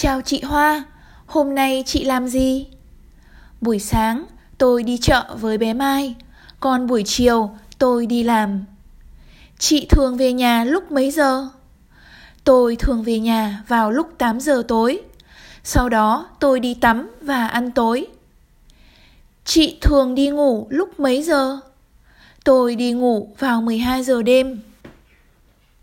Chào chị Hoa, hôm nay chị làm gì? Buổi sáng tôi đi chợ với bé Mai, còn buổi chiều tôi đi làm. Chị thường về nhà lúc mấy giờ? Tôi thường về nhà vào lúc 8 giờ tối. Sau đó tôi đi tắm và ăn tối. Chị thường đi ngủ lúc mấy giờ? Tôi đi ngủ vào 12 giờ đêm.